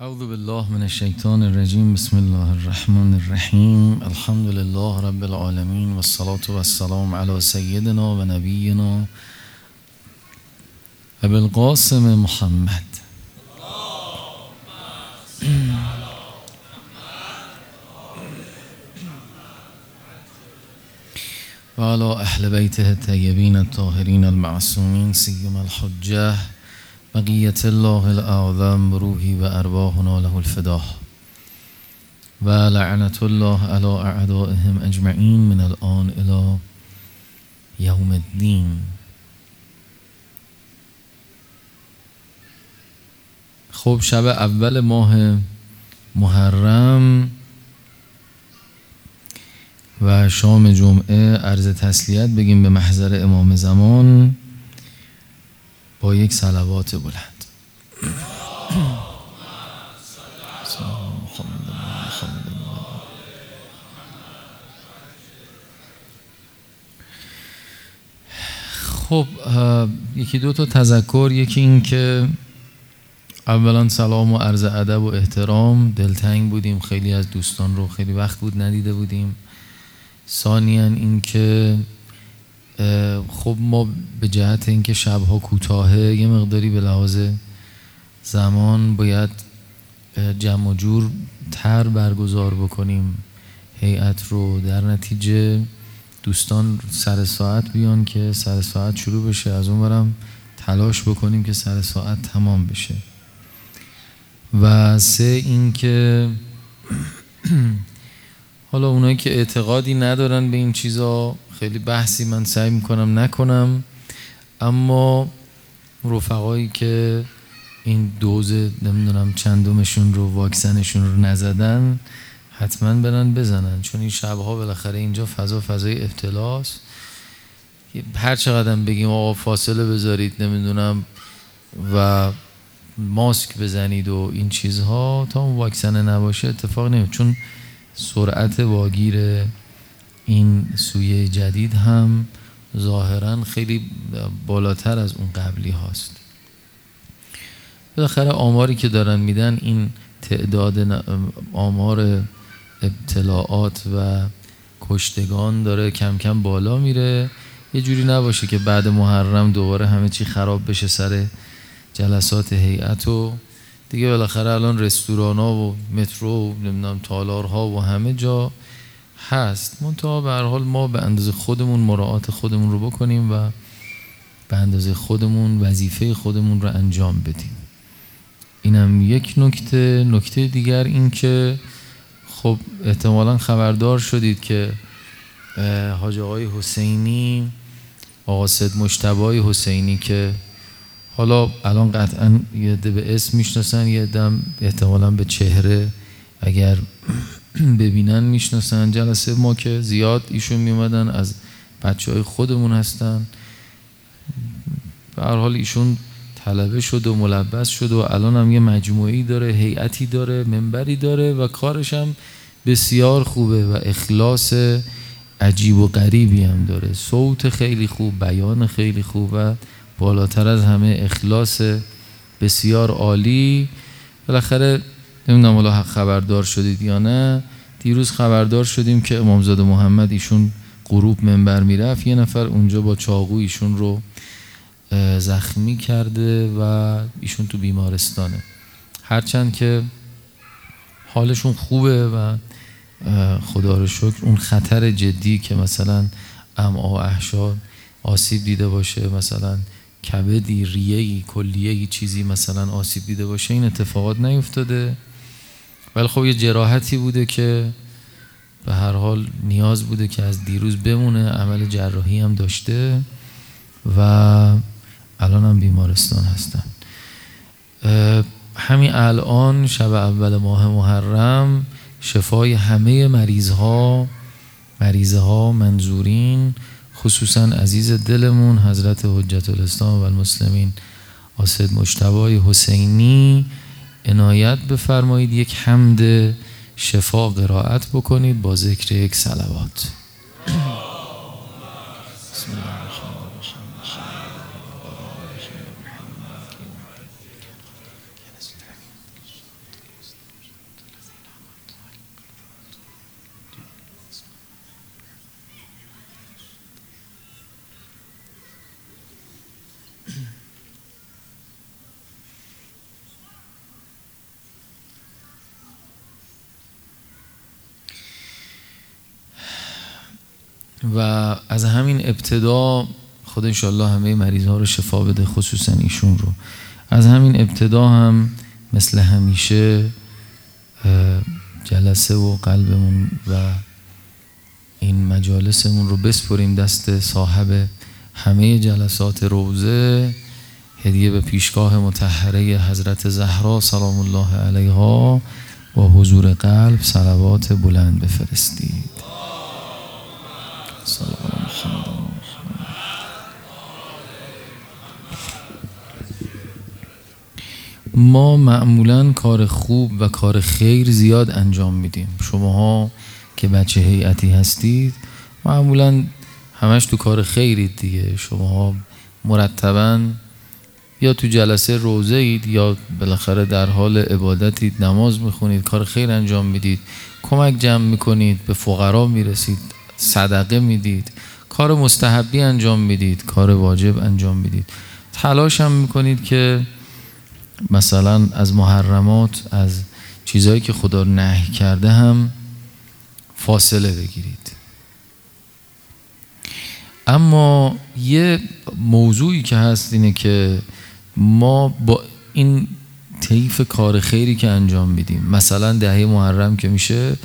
أعوذ بالله من الشيطان الرجيم. بسم الله الرحمن الرحيم. الحمد لله رب العالمين والصلاة والسلام على سيدنا ونبينا أبي القاسم محمد. وعلى أهل بيته الطيبين الطاهرين المعصومين سيما الحجة بقیت الله الاعظم روحی و ارواحنا له الفداه و لعنت الله على اعدائهم اجمعین من الان الى یوم الدین. خب شب اول ماه محرم و شام جمعه عرض تسلیت بگیم به محضر امام زمان. با یک صلوات بلند. خب یکی دو تا تذکر یکی این که اولا سلام و عرض ادب و احترام. دلتنگ بودیم خیلی از دوستان رو خیلی وقت بود ندیده بودیم. ثانیا اینکه خب ما به جهت اینکه شبها کوتاهه یه مقداری به لحاظ زمان باید جمع و جور تر برگزار بکنیم. هیئت رو در نتیجه دوستان سر ساعت بیان که سر ساعت شروع بشه از اون برم تلاش بکنیم که سر ساعت تمام بشه. و سه اینکه حالا اونایی که اعتقادی ندارن به این چیزا خیلی بحثی من سعی می‌کنم نکنم اما رفقایی که این دوز نمی‌دونم چندمشون رو واکسنشون رو نزدن حتما برن بزنن. چون این شبها بالاخره اینجا فضا فضای ابتلاست. هر چقدر بگیم آقا فاصله بذارید نمی‌دونم و ماسک بزنید و این چیزها تا اون واکسن نباشه اتفاق نمیفته چون سرعت واگیر این سویه جدید هم ظاهرا خیلی بالاتر از اون قبلی هاست. بالاخره آماری که دارن میدن این تعداد آمار ابتلاعات و کشتگان داره کم کم بالا میره. یه جوری نباشه که بعد محرم دوباره همه چی خراب بشه سر جلسات هیئت و دیگه بالاخره الان رستوران ها و مترو و نمی‌دونم تالارها و همه جا هست. منتها به هر حال ما به اندازه خودمون مراعات خودمون رو بکنیم و به اندازه خودمون وظیفه خودمون رو انجام بدیم. اینم یک نکته. نکته دیگر این که خب احتمالا خبردار شدید که حاج آقای حسینی آقا سید مجتبی حسینی که حالا الان قطعا یه به اسم می‌شناسن یه دم احتمالا به چهره اگر ببینن می‌شناسن. جلسه ما که زیاد ایشون میومدن از بچه های خودمون هستن. به هر حال ایشون طلبه شد و ملبس شد و الان هم یه مجموعی داره هیئتی داره منبری داره و کارش هم بسیار خوبه و اخلاص عجیب و غریبی هم داره. صوت خیلی خوب بیان خیلی خوب و بالاتر از همه اخلاص بسیار عالی. بالاخره نمی‌دونم حالا خبردار شدید یا نه. دیروز خبردار شدیم که امامزاده محمد ایشون غروب منبر می‌رفت. یه نفر اونجا با چاقو ایشون رو زخمی کرده و ایشون تو بیمارستانه. هرچند که حالشون خوبه و خدا رو شکر اون خطر جدی که مثلا امعا احشا آسیب دیده باشه مثلا کبدی ریهی کلیهی چیزی مثلا آسیب دیده باشه این اتفاقات نیفتاده. ولی خب یه جراحتی بوده که به هر حال نیاز بوده که از دیروز بمونه عمل جراحی هم داشته و الان هم بیمارستان هستن. همین الان شب اول ماه محرم شفای همه مریض ها مریض ها منظورین خصوصا عزیز دلمون حضرت حجت الاسلام و المسلمین آسد مجتبی حسینی عنایت بفرمایید یک حمد شفا قرائت بکنید با ذکر یک سلوات و از همین ابتدا خدا انشالله همه مریض ها رو شفا بده خصوصا ایشون رو. از همین ابتدا هم مثل همیشه جلسه و قلبمون و این مجالسمون رو بسپریم دست صاحب همه جلسات روزه. هدیه به پیشگاه متحره حضرت زهرا سلام الله علیها با حضور قلب صلوات بلند ما معمولا کار خوب و کار خیر زیاد انجام میدیم. شماها که بچه هیئتی هستید معمولا همش تو کار خیرید دیگه. شماها مرتبا یا تو جلسه روزه اید یا بالاخره در حال عبادتید نماز می‌خونید کار خیر انجام می‌دید کمک جمع می‌کنید به فقرا می‌رسید. صدقه می‌دید. کار مستحبی انجام می‌دید. کار واجب انجام می‌دید. تلاش هم می‌کنید که مثلا از محرمات از چیزهایی که خدا نهی کرده هم فاصله بگیرید. اما یه موضوعی که هست اینه که ما با این طیف کار خیری که انجام میدیم مثلا دهه محرم که میشه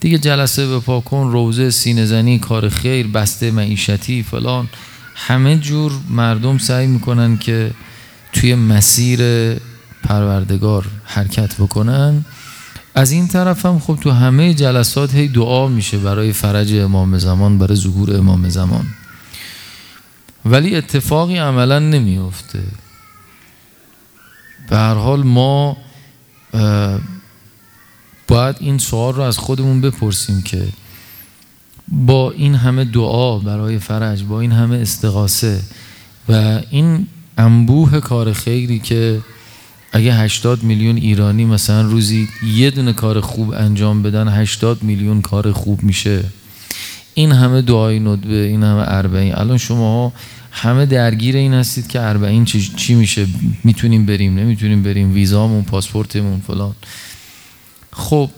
دیگه جلسه به پاکن روزه سینه زنی کار خیر بسته معیشتی فلان. همه جور مردم سعی می‌کنن که توی مسیر پروردگار حرکت بکنن. از این طرف هم خب تو همه جلسات هی دعا میشه برای فرج امام زمان برای ظهور امام زمان. ولی اتفاقی عملا نمیفته به هر حال ما باید این سوال رو از خودمون بپرسیم که با این همه دعا برای فرج با این همه استغاثه و این انبوه کار خیری که اگه 80 میلیون ایرانی مثلا روزی یه دونه کار خوب انجام بدن 80 میلیون کار خوب میشه. این همه دعای ندبه این همه اربعین. الان شما همه درگیر این هستید که اربعین چی, چی میشه؟ می‌تونیم بریم نمی‌تونیم بریم ویزامون پاسپورتمون فلان. خب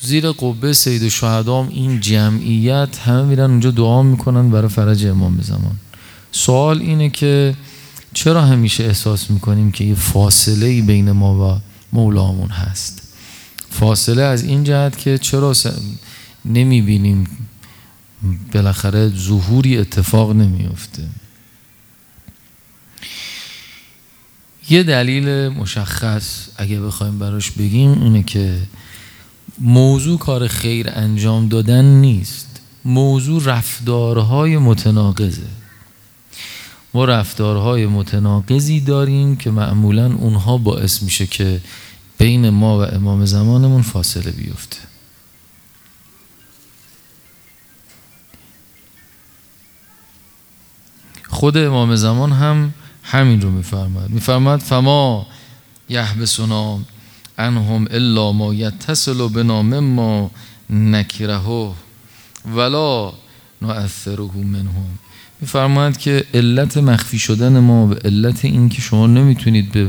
زیر قبه سید شهدام این جمعیت همه میرن اونجا دعا می‌کنن برای فرج امام زمان سوال اینه که چرا همیشه احساس می‌کنیم که یه فاصله بین ما و مولامون هست؟ فاصله از این جهت که چرا نمی‌بینیم بالاخره ظهوری اتفاق نمیفته یه دلیل مشخص اگه بخوایم براش بگیم اینه که موضوع کار خیر انجام دادن نیست. موضوع رفتارهای متناقضه. ما رفتارهای متناقضی داریم که معمولا اونها باعث میشه که بین ما و امام زمانمون فاصله بیفته. خود امام زمان هم همین رو میفرماد میفرماد فما یحبسنا انهم الا ما یتصل بنا ما نکره ولا نؤثره منهم. میفرماید که علت مخفی شدن ما و علت این که شما نمی‌تونید به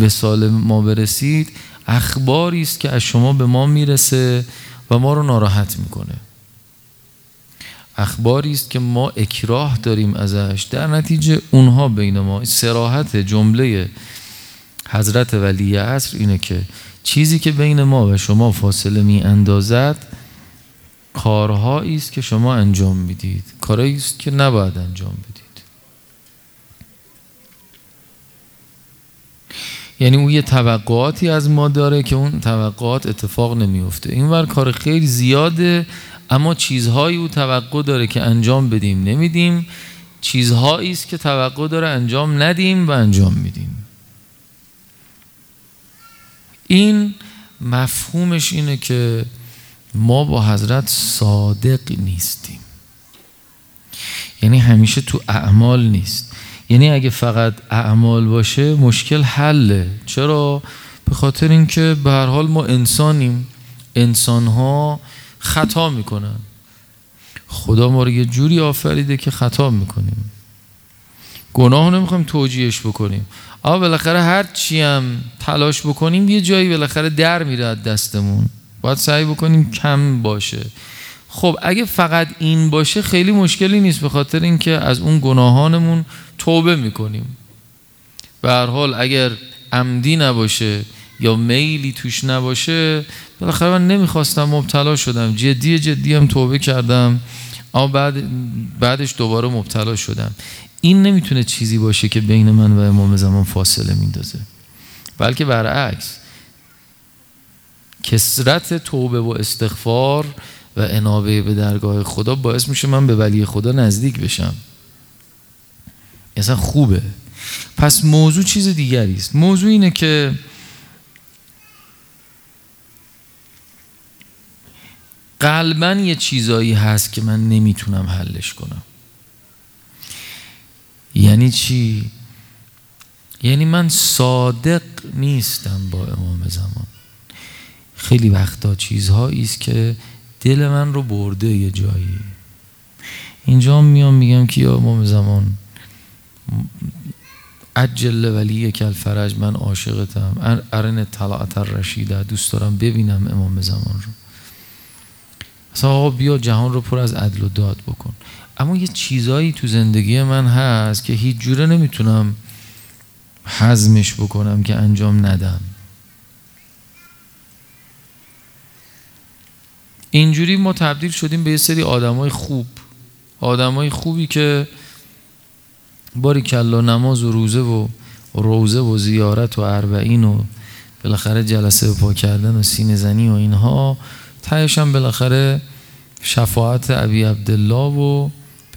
وسال ما برسید اخباری است که از شما به ما می‌رسه و ما رو ناراحت می‌کنه. اخباری است که ما اکراه داریم ازش در نتیجه اونها بین ما سراحت جمله حضرت ولی عصر اینه که چیزی که بین ما و شما فاصله می اندازد کارهایی است که شما انجام می‌دید. کارهایی است که نباید انجام بدید. یعنی اون یه توقعاتی از ما داره که اون توقعات اتفاق نمیفته اینور کار خیلی زیاده اما چیزهایی او توقع داره که انجام بدیم نمیدیم. چیزهایی است که توقع داره انجام ندیم و انجام میدیم. این مفهومش اینه که ما با حضرت صادق نیستیم. یعنی همیشه تو اعمال نیست. یعنی اگه فقط اعمال باشه مشکل حله. چرا؟ به خاطر اینکه به هر حال ما انسانیم. انسان ها خطا می‌کنن. خدا ما رو یه جوری آفریده که خطا می‌کنیم. گناه نمی‌خوایم توجیهش بکنیم. اما بالاخره هر چی هم تلاش بکنیم یه جایی بالاخره در میره دستمون. باید سعی بکنیم کم باشه. خب اگه فقط این باشه خیلی مشکلی نیست به خاطر اینکه از اون گناهانمون توبه می‌کنیم. به هر حال اگر عمدی نباشه یا میلی توش نباشه بالاخره من نمی‌خواستم مبتلا شدم. جدی جدی هم توبه کردم. اما بعد بعدش دوباره مبتلا شدم. این نمی‌تونه چیزی باشه که بین من و امام زمان فاصله میندازه. بلکه برعکس. کسرت توبه و استغفار و انابه به درگاه خدا باعث میشه من به ولی خدا نزدیک بشم. اصلا خوبه. پس موضوع چیز دیگری است. موضوع اینه که قلبا یه چیزایی هست که من نمی‌تونم حلش کنم. یعنی چی؟ یعنی من صادق نیستم با امام زمان. خیلی وقتا چیزهایی است که دل من رو برده یه جایی. اینجا میام میگم که یا امام زمان عجل ولی کل فرج من عاشقتم. ارن طلعت رشیده دوست دارم ببینم امام زمان رو. اصلا آقا بیا جهان رو پر از عدل و داد بکن. اما یه چیزایی تو زندگی من هست که هیچ جوره نمی‌تونم حزمش بکنم که انجام ندم. اینجوری ما تبدیل شدیم به یه سری آدمای خوب. آدمای خوبی که باری کلا نماز و روزه و روزه و زیارت و اربعین و بالاخره جلسه پا کردن و سینه زنی و اینها تهش هم بالاخره شفاعت ابی عبدالله و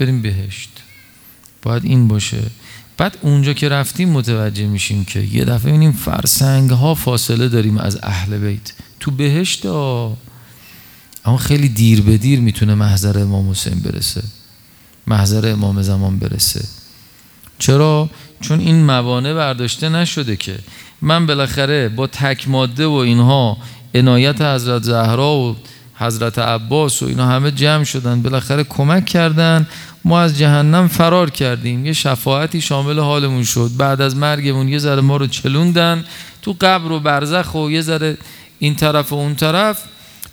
بریم بهشت. باید این باشه. بعد اونجا که رفتیم متوجه میشیم که یه دفعه ببینیم فرسنگ ها فاصله داریم از اهل بیت. تو بهشت ها اما خیلی دیر به دیر می‌تونه محضر امام حسین برسه. محضر امام زمان برسه. چرا؟ چون این موانع برداشته نشده که من بالاخره با تک ماده و اینها عنایت حضرت زهرا و حضرت عباس و اینا همه جمع شدن بالاخره کمک کردن. ما از جهنم فرار کردیم. یه شفاعتی شامل حالمون شد. بعد از مرگمون یه ذره ما رو چلوندن. تو قبر و برزخ و یه ذره این طرف و اون طرف.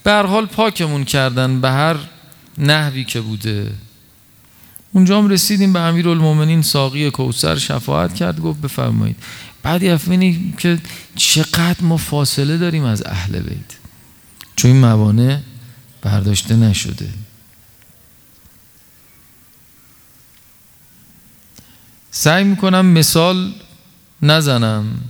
به حال پاکمون کردن به هر نحوی که بوده. اونجا هم رسیدیم به امیر المومنین ساقی کوسر شفاعت کرد گفت بفرمایید. بعد افمینی که چقدر ما فاصله داریم از اهل بیت. چون این موانع برداشته نشده. سعی می‌کنم مثال نزنم.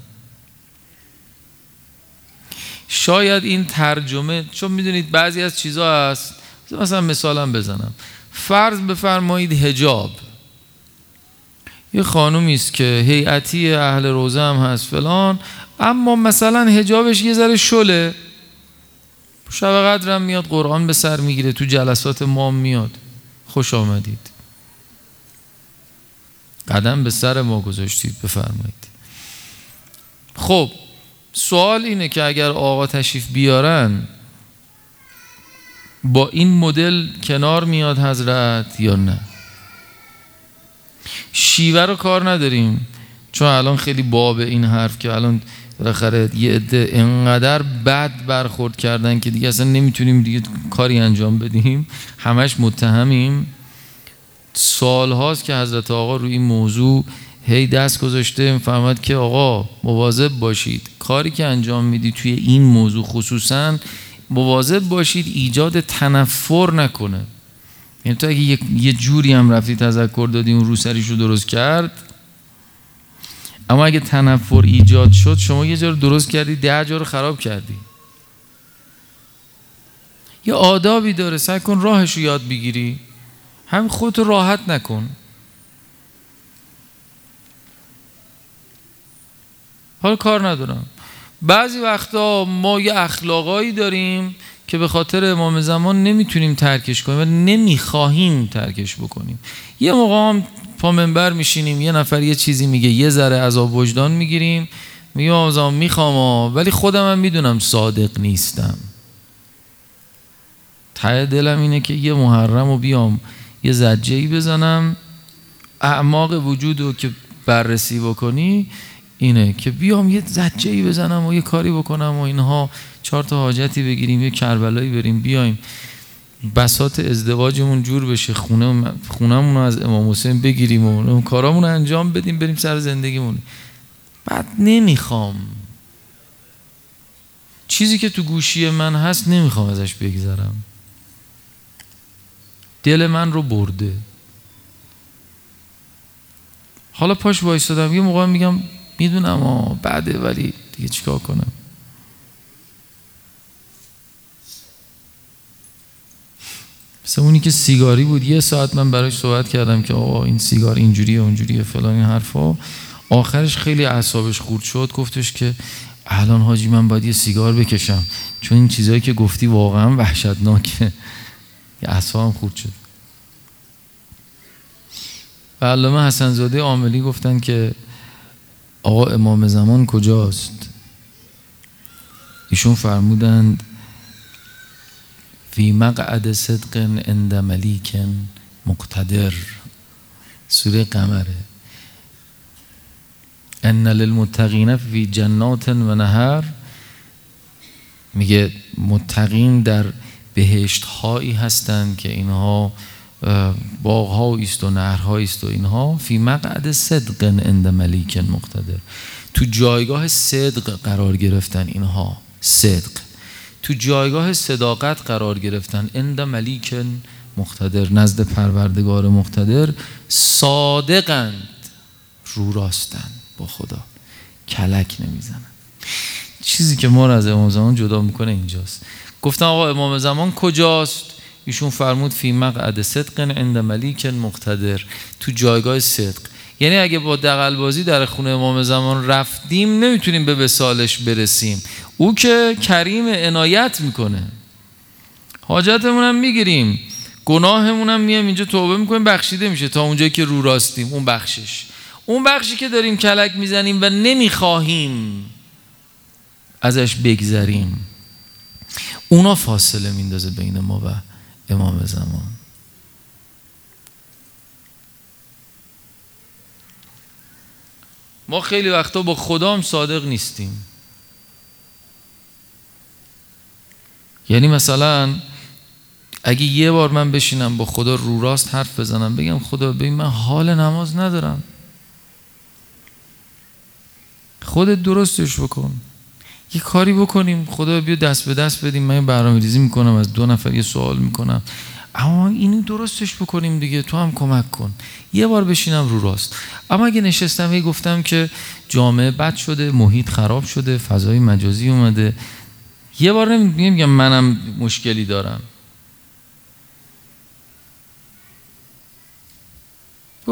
شاید این ترجمه چون می‌دونید بعضی از چیزها هست مثلا مثالم بزنم. فرض بفرمایید هجاب یه خانومی است که هیئتی اهل روزه هم هست فلان اما مثلا هجابش یه ذره شله. شب قدرم میاد قرآن به سر می‌گیره تو جلسات ما میاد. خوش آمدید. قدم به سر ما گذاشتید بفرمایید. خب سوال اینه که اگر آقا تشریف بیارن با این مدل کنار میاد حضرت یا نه؟ شیوه رو کار نداریم چون الان خیلی باب این حرف که الان بالاخره یه عده انقدر بد برخورد کردن که دیگه اصلا نمی‌تونیم دیگه کاری انجام بدیم. همش متهمیم. سال هاست که حضرت آقا روی این موضوع هی دست گذاشته فهمد که آقا مواظب باشید. کاری که انجام میدی توی این موضوع خصوصا مواظب باشید ایجاد تنفر نکنه. یعنی تو اگه یه جوری هم رفتی تذکر دادی اون روسریش رو درست کرد اما اگه تنفر ایجاد شد شما یه جا رو درست کردی ده جا رو خراب کردی. یه آدابی داره سعی کن راهش رو یاد بگیری. هم خودتو راحت نکن. حال کار ندارم. بعضی وقتا ما یه اخلاقایی داریم که به خاطر امام زمان نمی‌تونیم ترکش کنیم و نمی‌خواهیم ترکش بکنیم. یه موقع هم پا منبر میشینیم یه نفر یه چیزی میگه یه ذره عذاب وجدان می‌گیریم. میگم آزام می‌خوام ولی خودم هم می‌دونم صادق نیستم. ته دلم اینه که یه محرم و بیام یه زجهی بزنم. اعماق وجود رو که بررسی بکنی اینه که بیام یه زجهی بزنم و یه کاری بکنم و اینها. چهار تا حاجتی بگیریم یه کربلایی بریم بیایم. بسات ازدواجمون جور بشه خونه رو از امام حسین بگیریم و کارامون رو انجام بدیم بریم سر زندگیمون. بعد نمی‌خوام. چیزی که تو گوشی من هست نمی‌خوام ازش بگذرم. دل من رو برده. حالا پاش وایستادم یه موقع میگم می‌دونم آه بعده ولی دیگه چیکار کنم؟ مثل اونی که سیگاری بود. یه ساعت من براش صحبت کردم که آقا این سیگار اینجوریه اونجوریه فلان این حرفا. آخرش خیلی اعصابش خورد شد. گفتش که الان حاجی من باید یه سیگار بکشم. چون این چیزهایی که گفتی واقعا وحشتناکه. اعصابم خورد شد. و علامه حسن زاده عاملی گفتن که آقا امام زمان کجاست؟ ایشون فرمودند فی مقعد صدق عند ملیک مقتدر. سوره قمره. ان للمتقین فی جنات و نهر میگه متقین در بهشت هایی هستند که اینها باغ ها است و نهرها است و اینها. فی مقعد صدق عند ملیک مقتدر. تو جایگاه صدق قرار گرفتن اینها. صدق. تو جایگاه صداقت قرار گرفتن. عند ملیک مقتدر نزد پروردگار مقتدر. صادقند رو راستن با خدا. کلک نمی‌زنن. چیزی که ما رو از امام زمان جدا می‌کنه اینجاست. گفتن آقا امام زمان کجاست؟ ایشون فرمود فی مقعد صدق عند ملیک مقتدر. تو جایگاه صدق. یعنی اگه با دقل بازی در خونه امام زمان رفتیم نمی‌تونیم به وسالش برسیم. او که کریم عنایت می‌کنه. حاجتمون هم می‌گیریم. گناهمون هم میام اینجا توبه می‌کنیم بخشیده میشه. تا اونجایی که رو راستیم اون بخشش. اون بخشی که داریم کلک می‌زنیم و نمی‌خواهیم ازش بگذریم. اونا فاصله میندازه بین ما و امام زمان. ما خیلی وقتا با خدام صادق نیستیم. یعنی مثلا اگه یه بار من بشینم با خدا رو راست حرف بزنم بگم خدا ببین من حال نماز ندارم. خودت درستش بکن. یه کاری بکنیم. خدا بیا دست به دست بدیم. من برنامه ریزی می‌کنم از دو نفر یه سوال می‌کنم. اما اینو درستش بکنیم دیگه تو هم کمک کن. یه بار بشینم رو راست. اما اگه نشستم هی گفتم که جامعه بد شده محیط خراب شده فضای مجازی اومده. یه بار نمیگم منم مشکلی دارم.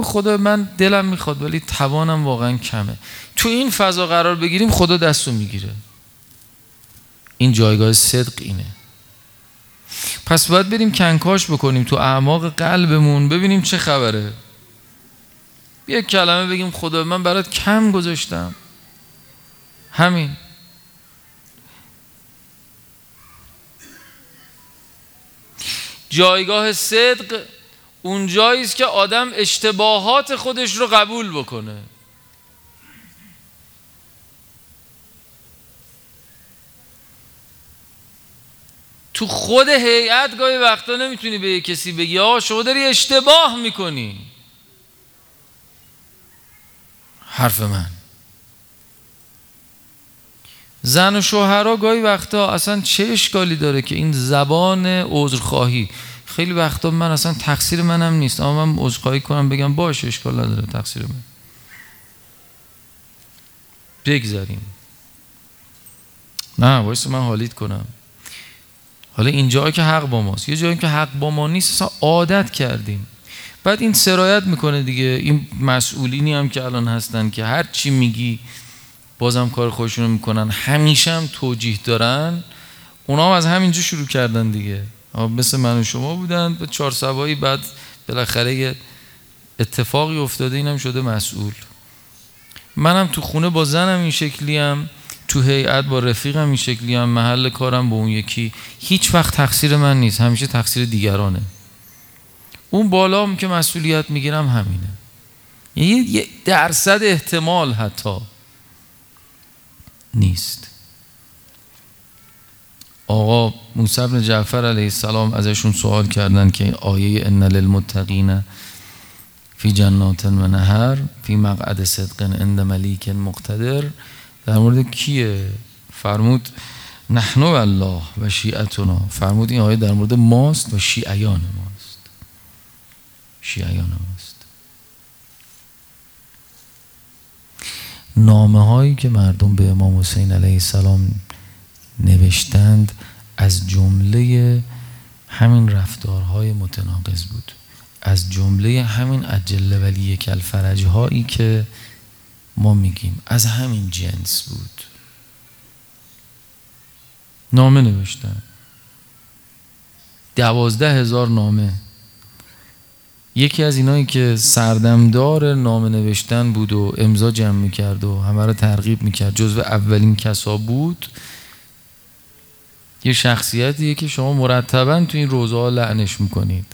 خدا من دلم می‌خواد ولی توانم واقعا کمه. تو این فضا قرار بگیریم خدا دستو می‌گیره. این جایگاه صدق اینه. پس باید بریم کنکاش بکنیم تو اعماق قلبمون ببینیم چه خبره. یک کلمه بگیم خدا من برات کم گذاشتم. همین. جایگاه صدق اون جایی است که آدم اشتباهات خودش رو قبول بکنه. تو خود هیئت گاهی وقتا نمی‌تونی به کسی بگی آقا شما داری اشتباه می‌کنی. حرف من. زن و شوهرها گاهی وقتا اصلا چه اشکالی داره که این زبان عذرخواهی؟ خیلی وقتا من اصلا تقصیر منم نیست اما من عذرخواهی کنم بگم باش اشکال نداره تقصیر من. بگذاریم. نه وایس من حالیت کنم. حالا اینجا که حق با ماست. یه جایی که حق با ما نیست اصلا عادت کردیم. بعد این سرایت می‌کنه دیگه. این مسئولینی هم که الان هستن که هر چی میگی بازم کار خودشون رو می‌کنن. همیشه هم توجیه دارن. اونا هم از همینجا شروع کردن دیگه. مثل من و شما بودن. به چهار سوایی بعد بالاخره یه اتفاقی افتاده. اینم شده مسئول. منم تو خونه با زنم این شکلی هم تو هیئت با رفیقم این شکلی هم محل کارم با اون یکی. هیچ وقت تقصیر من نیست همیشه تقصیر دیگرانه. اون بالا هم که مسئولیت می‌گیرم همینه. یعنی یه درصد احتمال حتی نیست. آقا موسی بن جعفر علیه السلام ازشون سوال کردن که آیه ان للمتقین فی جنات و نهر فی مقعد صدق عند ملیک مقتدر. در مورد کیه؟ فرمود نحن الله و شیعتنا. فرمود این آیه در مورد ماست و شیعیان ماست. شیعیان ماست. نامه هایی که مردم به امام حسین علیه السلام نوشتند از جمله همین رفتارهای متناقض بود. از جمله همین اجل ولی کل فرج هایی که ما میگیم. از همین جنس بود. نامه نوشتن. دوازده هزار نامه. یکی از اینایی که سردمدار نامه نوشتن بود و امضا جمع می‌کرد و همه رو ترغیب می‌کرد. جزو اولین کسا بود. یه شخصیتیه که شما مرتبا تو این روزه ها لعنش می‌کنید.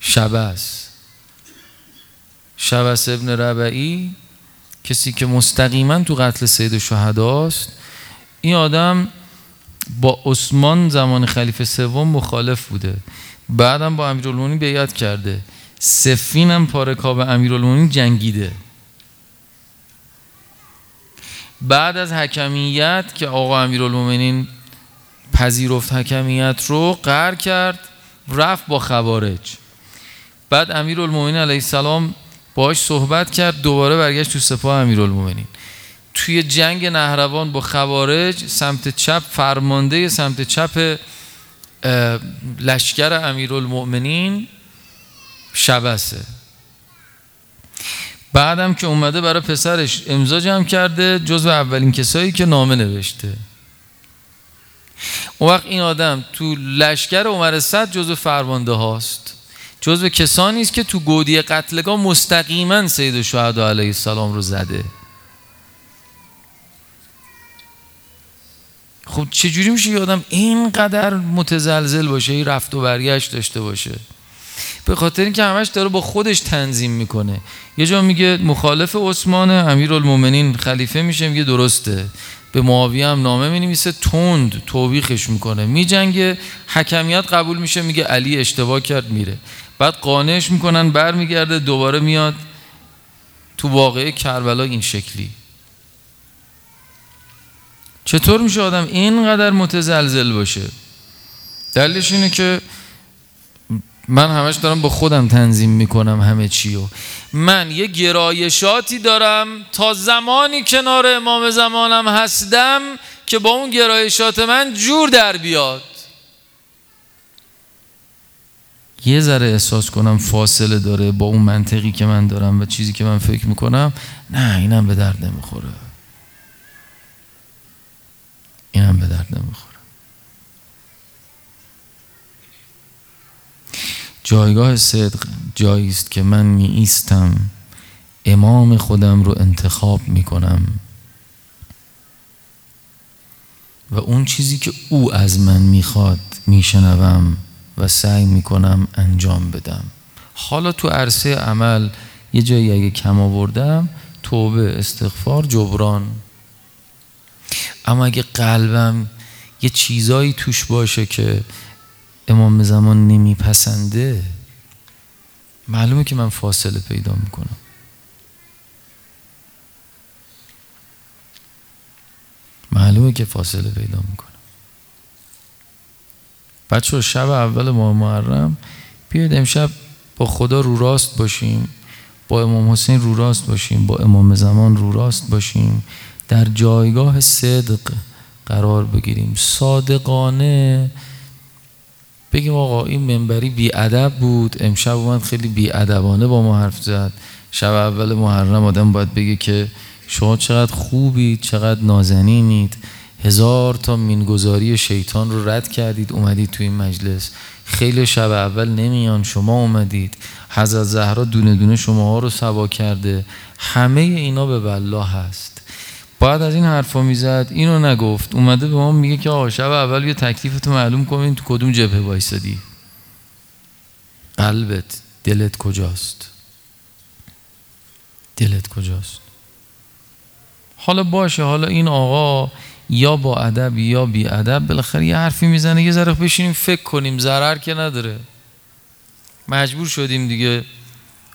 شبس. شبس ابن ربعی. کسی که مستقیما تو قتل سید شهداست این آدم با عثمان زمان خلیفه سوم مخالف بوده. بعدم با امیرالمومنین بیعت کرده. سفین هم پارکاب امیرالمومنین جنگیده. بعد از حکمیت که آقا امیرالمومنین پذیرفت حکمیت رو قهر کرد رفت با خوارج. بعد امیرالمومنین علیه السلام باش صحبت کرد دوباره برگشت تو سپاه امیرالمومنین. توی جنگ نهروان با خوارج سمت چپ فرمانده سمت چپ لشکر امیرالمؤمنین شبسه. بعدم که اومده برای پسرش امضا جمع کرده جزو اولین کسایی که نامه نوشته. اون وقت این آدم تو لشکر عمر صد جزو فرمانده هاست. جزو کسانی است که تو گودی قتلگاه مستقیما سید شهدا علیه السلام رو زده. خب چجوری میشه یه آدم اینقدر متزلزل باشه این رفت و برگشت داشته باشه؟ به خاطر اینکه همش داره با خودش تنظیم می‌کنه. یه جا میگه مخالف عثمان امیرالمومنین خلیفه میشه میگه درسته. به معاویه هم نامه می نویسه تند توبیخش می‌کنه. میجنگه حکمیت قبول میشه میگه علی اشتباه کرد میره. بعد قانعش می‌کنن برمیگرده دوباره میاد. تو واقعه کربلا این شکلی. چطور میشه آدم اینقدر متزلزل باشه؟ دلیلش اینه که من همش دارم با خودم تنظیم می‌کنم همه چی من یه گرایشاتی دارم تا زمانی کنار امام زمانم هستم که با اون گرایشات من جور در بیاد. یه ذره احساس کنم فاصله داره با اون منطقی که من دارم و چیزی که من فکر می‌کنم. نه اینم به درد نمی‌خوره. اینم به درد نمی‌خوره. جایگاه صدق جایی است که من می ایستم امام خودم رو انتخاب می کنم و اون چیزی که او از من می‌خواد میشنوم. و سعی می‌کنم انجام بدم. حالا تو عرصه عمل یه جایی اگه کم آوردم توبه استغفار جبران. اما اگه قلبم یه چیزایی توش باشه که امام زمان نمیپسنده معلومه که من فاصله پیدا می‌کنم. معلومه که فاصله پیدا می‌کنم. بچه شب اول ماه محرم بیاید امشب با خدا رو راست باشیم با امام حسین رو راست باشیم با امام زمان رو راست باشیم در جایگاه صدق قرار بگیریم. صادقانه بگیم آقا این منبری بیادب بود امشب اومد خیلی بیادبانه با ما حرف زد. شب اول محرم آدم باید بگه که شما چقدر خوبید چقدر نازنینید. هزار تا مینگذاری شیطان رو رد کردید اومدید تو این مجلس. خیلی شب اول نمیان شما اومدید. حضرت زهرا دونه دونه شما ها رو سوا کرده. همه اینا به والله هست. بعد از این حرفا می‌زد اینو نگفت. اومده به ما میگه که آقا شب اول یه تکلیفتو معلوم کنین تو کدوم جبهه وایسادی. قلبت دلت کجاست؟ دلت کجاست؟ حالا باشه حالا این آقا یا با ادب یا بی ادب بالاخره یه حرفی می‌زنه یه ذره بشینیم فکر کنیم ضرر که نداره. مجبور شدیم دیگه.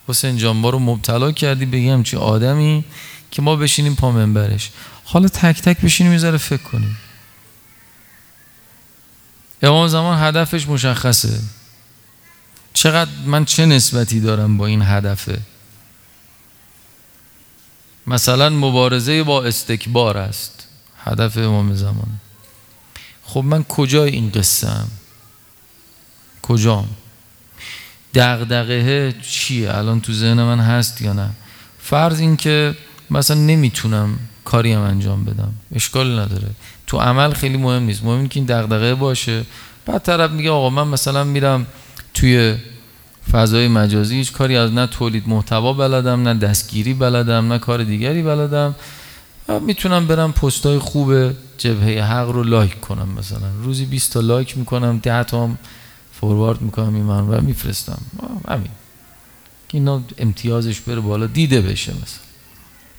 حسین جان ما رو مبتلا کردی بگیم چی آدمی که ما بشینیم پا منبرش. حالا تک تک بشینیم یه فکر کنیم. امام زمان هدفش مشخصه. چقدر من چه نسبتی دارم با این هدفه؟ مثلا مبارزه با استکبار است. هدف امام زمان. خب من کجای این قصه هم کجام؟ دغدغه چیه؟ الان تو ذهن من هست یا نه؟ فرض این که مثلا نمی‌تونم کاری هم انجام بدم. اشکال نداره. تو عمل خیلی مهم نیست. مهم که این دغدغه باشه. بعد طرف میگه آقا من مثلا میرم توی فضای مجازی هیچ کاری از نه تولید محتوا بلدم نه دستگیری بلدم نه کار دیگری بلدم. می‌تونم برم پستای خوب جبهه حق رو لایک کنم مثلا. روزی 20 تا لایک می‌کنم 10 تا هم فوروارد می‌کنم این من و میفرستم. همین. اینا امتیازش بره بالا دیده بشه مثلا.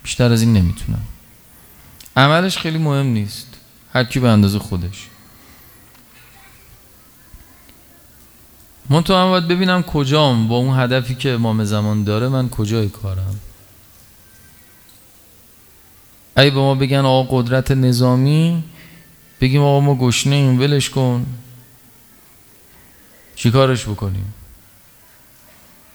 بیشتر از این نمی‌تونم. عملش خیلی مهم نیست. هر کی به اندازه خودش. من تو هم باید ببینم کجام. با اون هدفی که امام زمان داره من کجای کارم؟ ای به ما بگن آقا قدرت نظامی بگیم آقا ما گشنه این ولش کن. چیکارش بکنیم؟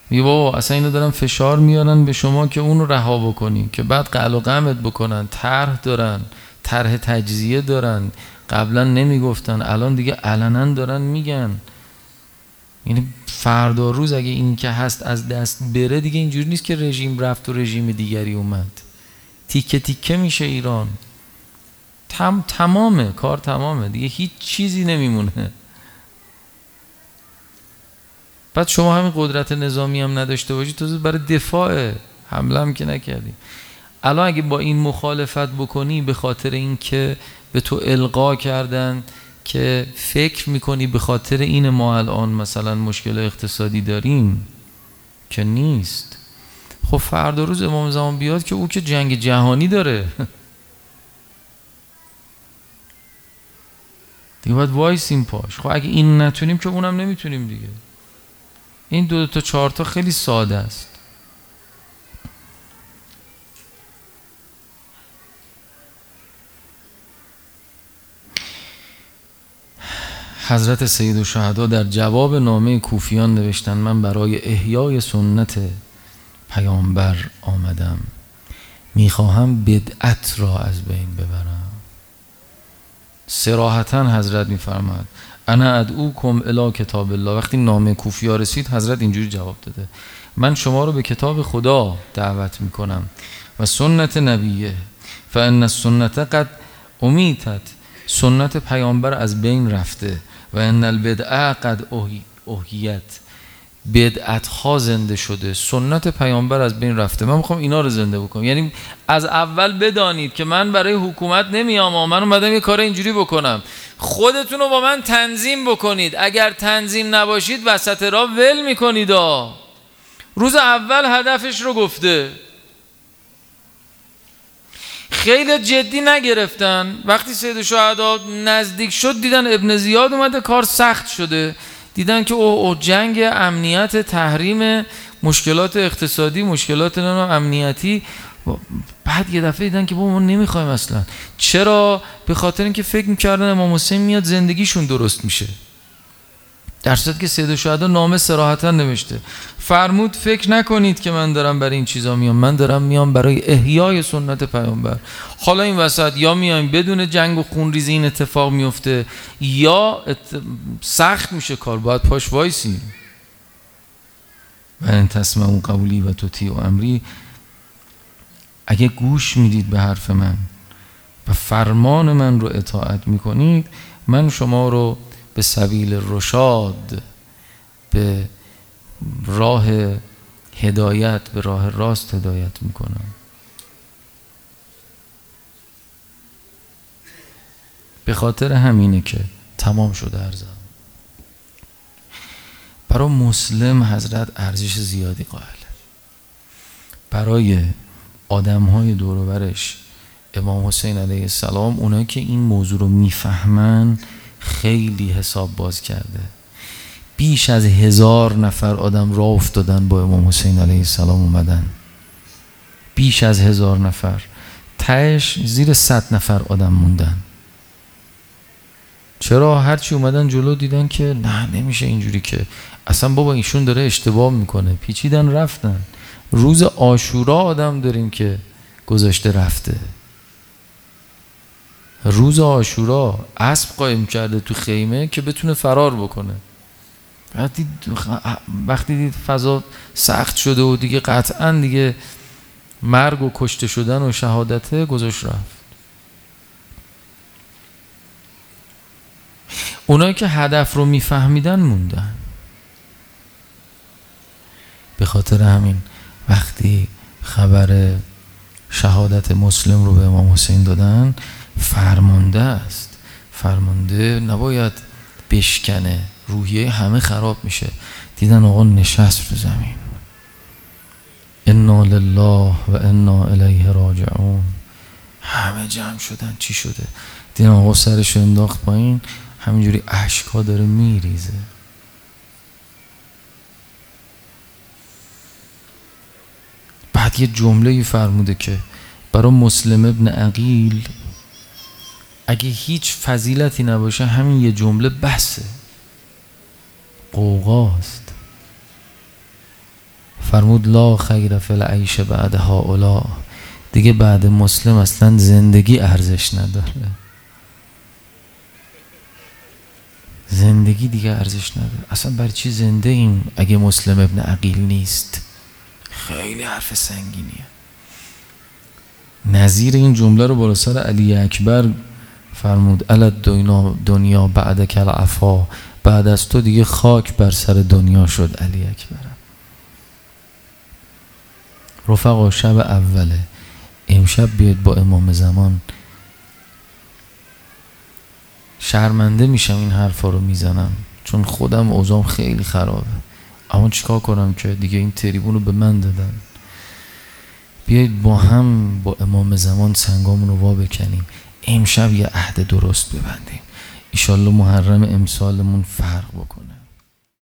میگه بابا اصلا اینو دارن فشار میارن به شما که اونو رها بکنیم که بعد قل و قمت بکنن طرح دارن طرح تجزیه دارن. قبلا نمی‌گفتن الان دیگه علنا دارن میگن. یعنی فردا روز اگه این که هست از دست بره دیگه اینجوری نیست که رژیم رفت و رژیم دیگری اومد. تیکه تیکه میشه ایران. تم تمامه کار تمامه. دیگه هیچ چیزی نمیمونه. بعد شما همین قدرت نظامی هم نداشته باشید تو برای دفاع حمله هم که نکردی. الان اگه با این مخالفت بکنی به خاطر اینکه به تو القا کردن که فکر می‌کنی به خاطر این ما الان مثلا مشکل اقتصادی داریم که نیست. خب فردا روز امام زمان بیاد که او که جنگ جهانی داره. دیگه باید وایسیم پاش. خب اگه این نتونیم که اونم نمی‌تونیم دیگه. این دو, دو تا چهار تا خیلی ساده است. حضرت سید و در جواب نامه کوفیان نوشتن من برای احیای سنت پیامبر آمدم. می‌خواهم بدعت را از بین ببرم. سراحتا حضرت میفرماد انا ادعوکم الی کتاب الله. وقتی نامه کوفیا رسید حضرت اینجوری جواب داده من شما رو به کتاب خدا دعوت می‌کنم و سنت نبیه. فان السنت قد امیتت. سنت پیامبر از بین رفته و ان البدعه قد اوهیت. بدعت ها زنده شده. سنت پیامبر از بین رفته. من می‌خوام اینا رو زنده بکنم. یعنی از اول بدانید که من برای حکومت نمیام من اومدم یه کار اینجوری بکنم. خودتون رو با من تنظیم بکنید. اگر تنظیم نباشید وسط را ول می‌کنید روز اول هدفش رو گفته. خیلی جدی نگرفتن. وقتی سید شهدا نزدیک شد دیدن ابن زیاد اومده کار سخت شده. دیدن که او, جنگ امنیت تحریم مشکلات اقتصادی مشکلات امنیتی. بعد یه دفعه دیدن که با ما نمی‌خوایم اصلا. چرا؟ به خاطر اینکه فکر می‌کردن امام حسین میاد زندگیشون درست میشه. در صورت که سید شهدا نامه سراحتا نوشته. فرمود فکر نکنید که من دارم برای این چیزا میام. من دارم میام برای احیای سنت پیامبر. حالا این وسط یا میایم بدون جنگ و خونریزی این اتفاق میفته یا سخت میشه کار. باید پاش وایسی. و این اون قولی و توتی و امری. اگه گوش می‌دید به حرف من و فرمان من رو اطاعت می‌کنید من شما رو به سبیل رشاد به راه هدایت به راه راست هدایت می‌کنم. به خاطر همینه که تمام شده ارزم. برای مسلم حضرت ارزش زیادی قائل. برای آدم های دوروبرش امام حسین علیه السلام اونایی که این موضوع رو می‌فهمن خیلی حساب باز کرده. بیش از هزار نفر آدم راه افتادن با امام حسین علیه السلام اومدن. بیش از هزار نفر. تهش زیر صد نفر آدم موندن. چرا؟ هرچی اومدن جلو دیدن که نه نمیشه اینجوری که. اصلا بابا ایشون داره اشتباه می‌کنه. پیچیدن رفتن. روز آشورا آدم داریم که گذاشته رفته. روز آشورا اسب قایم کرده تو خیمه که بتونه فرار بکنه. وقتی وقتی دید فضا سخت شده و دیگه قطعا دیگه مرگ و کشته شدن و شهادته گذاشت رفت. اونایی که هدف رو میفهمیدن موندن. به خاطر همین وقتی خبر شهادت مسلم رو به امام حسین دادن فرمانده است. فرمانده نباید بشکنه. روحیه همه خراب میشه. دیدن آقا نشست رو زمین. انا لله و انا الیه راجعون. همه جمع شدن. چی شده؟ دیدن آقا سرش انداخت پایین. همینجوری اشکا داره میریزه. بعد یه جمله فرموده که برای مسلم ابن عقیل اگه هیچ فضیلتی نباشه همین یه جمله بسه قوقاست. فرمود لا خیر فی العیش بعد هاولا دیگه بعد مسلم اصلا زندگی ارزش نداره. زندگی دیگه ارزش نداره. اصلا بر چی زنده ایم اگه مسلم ابن عقیل نیست؟ خیلی حرف سنگینیه. نظیر این جمله رو بالا سر علی اکبر فرمود الاد دنیا بعد کل عفا بعد از تو دیگه خاک بر سر دنیا شد علی اکبر. رفقا شب اوله. امشب بیاد با امام زمان. شرمنده میشم این حرفا رو می‌زنم چون خودم اوزام خیلی خرابه. اما چیکار کنم که دیگه این تریبون رو به من دادن؟ بیایید با هم با امام زمان سنگامون رو وا بکنیم. امشب یه عهد درست ببندیم. ایشالله محرم امسالمون فرق بکنه.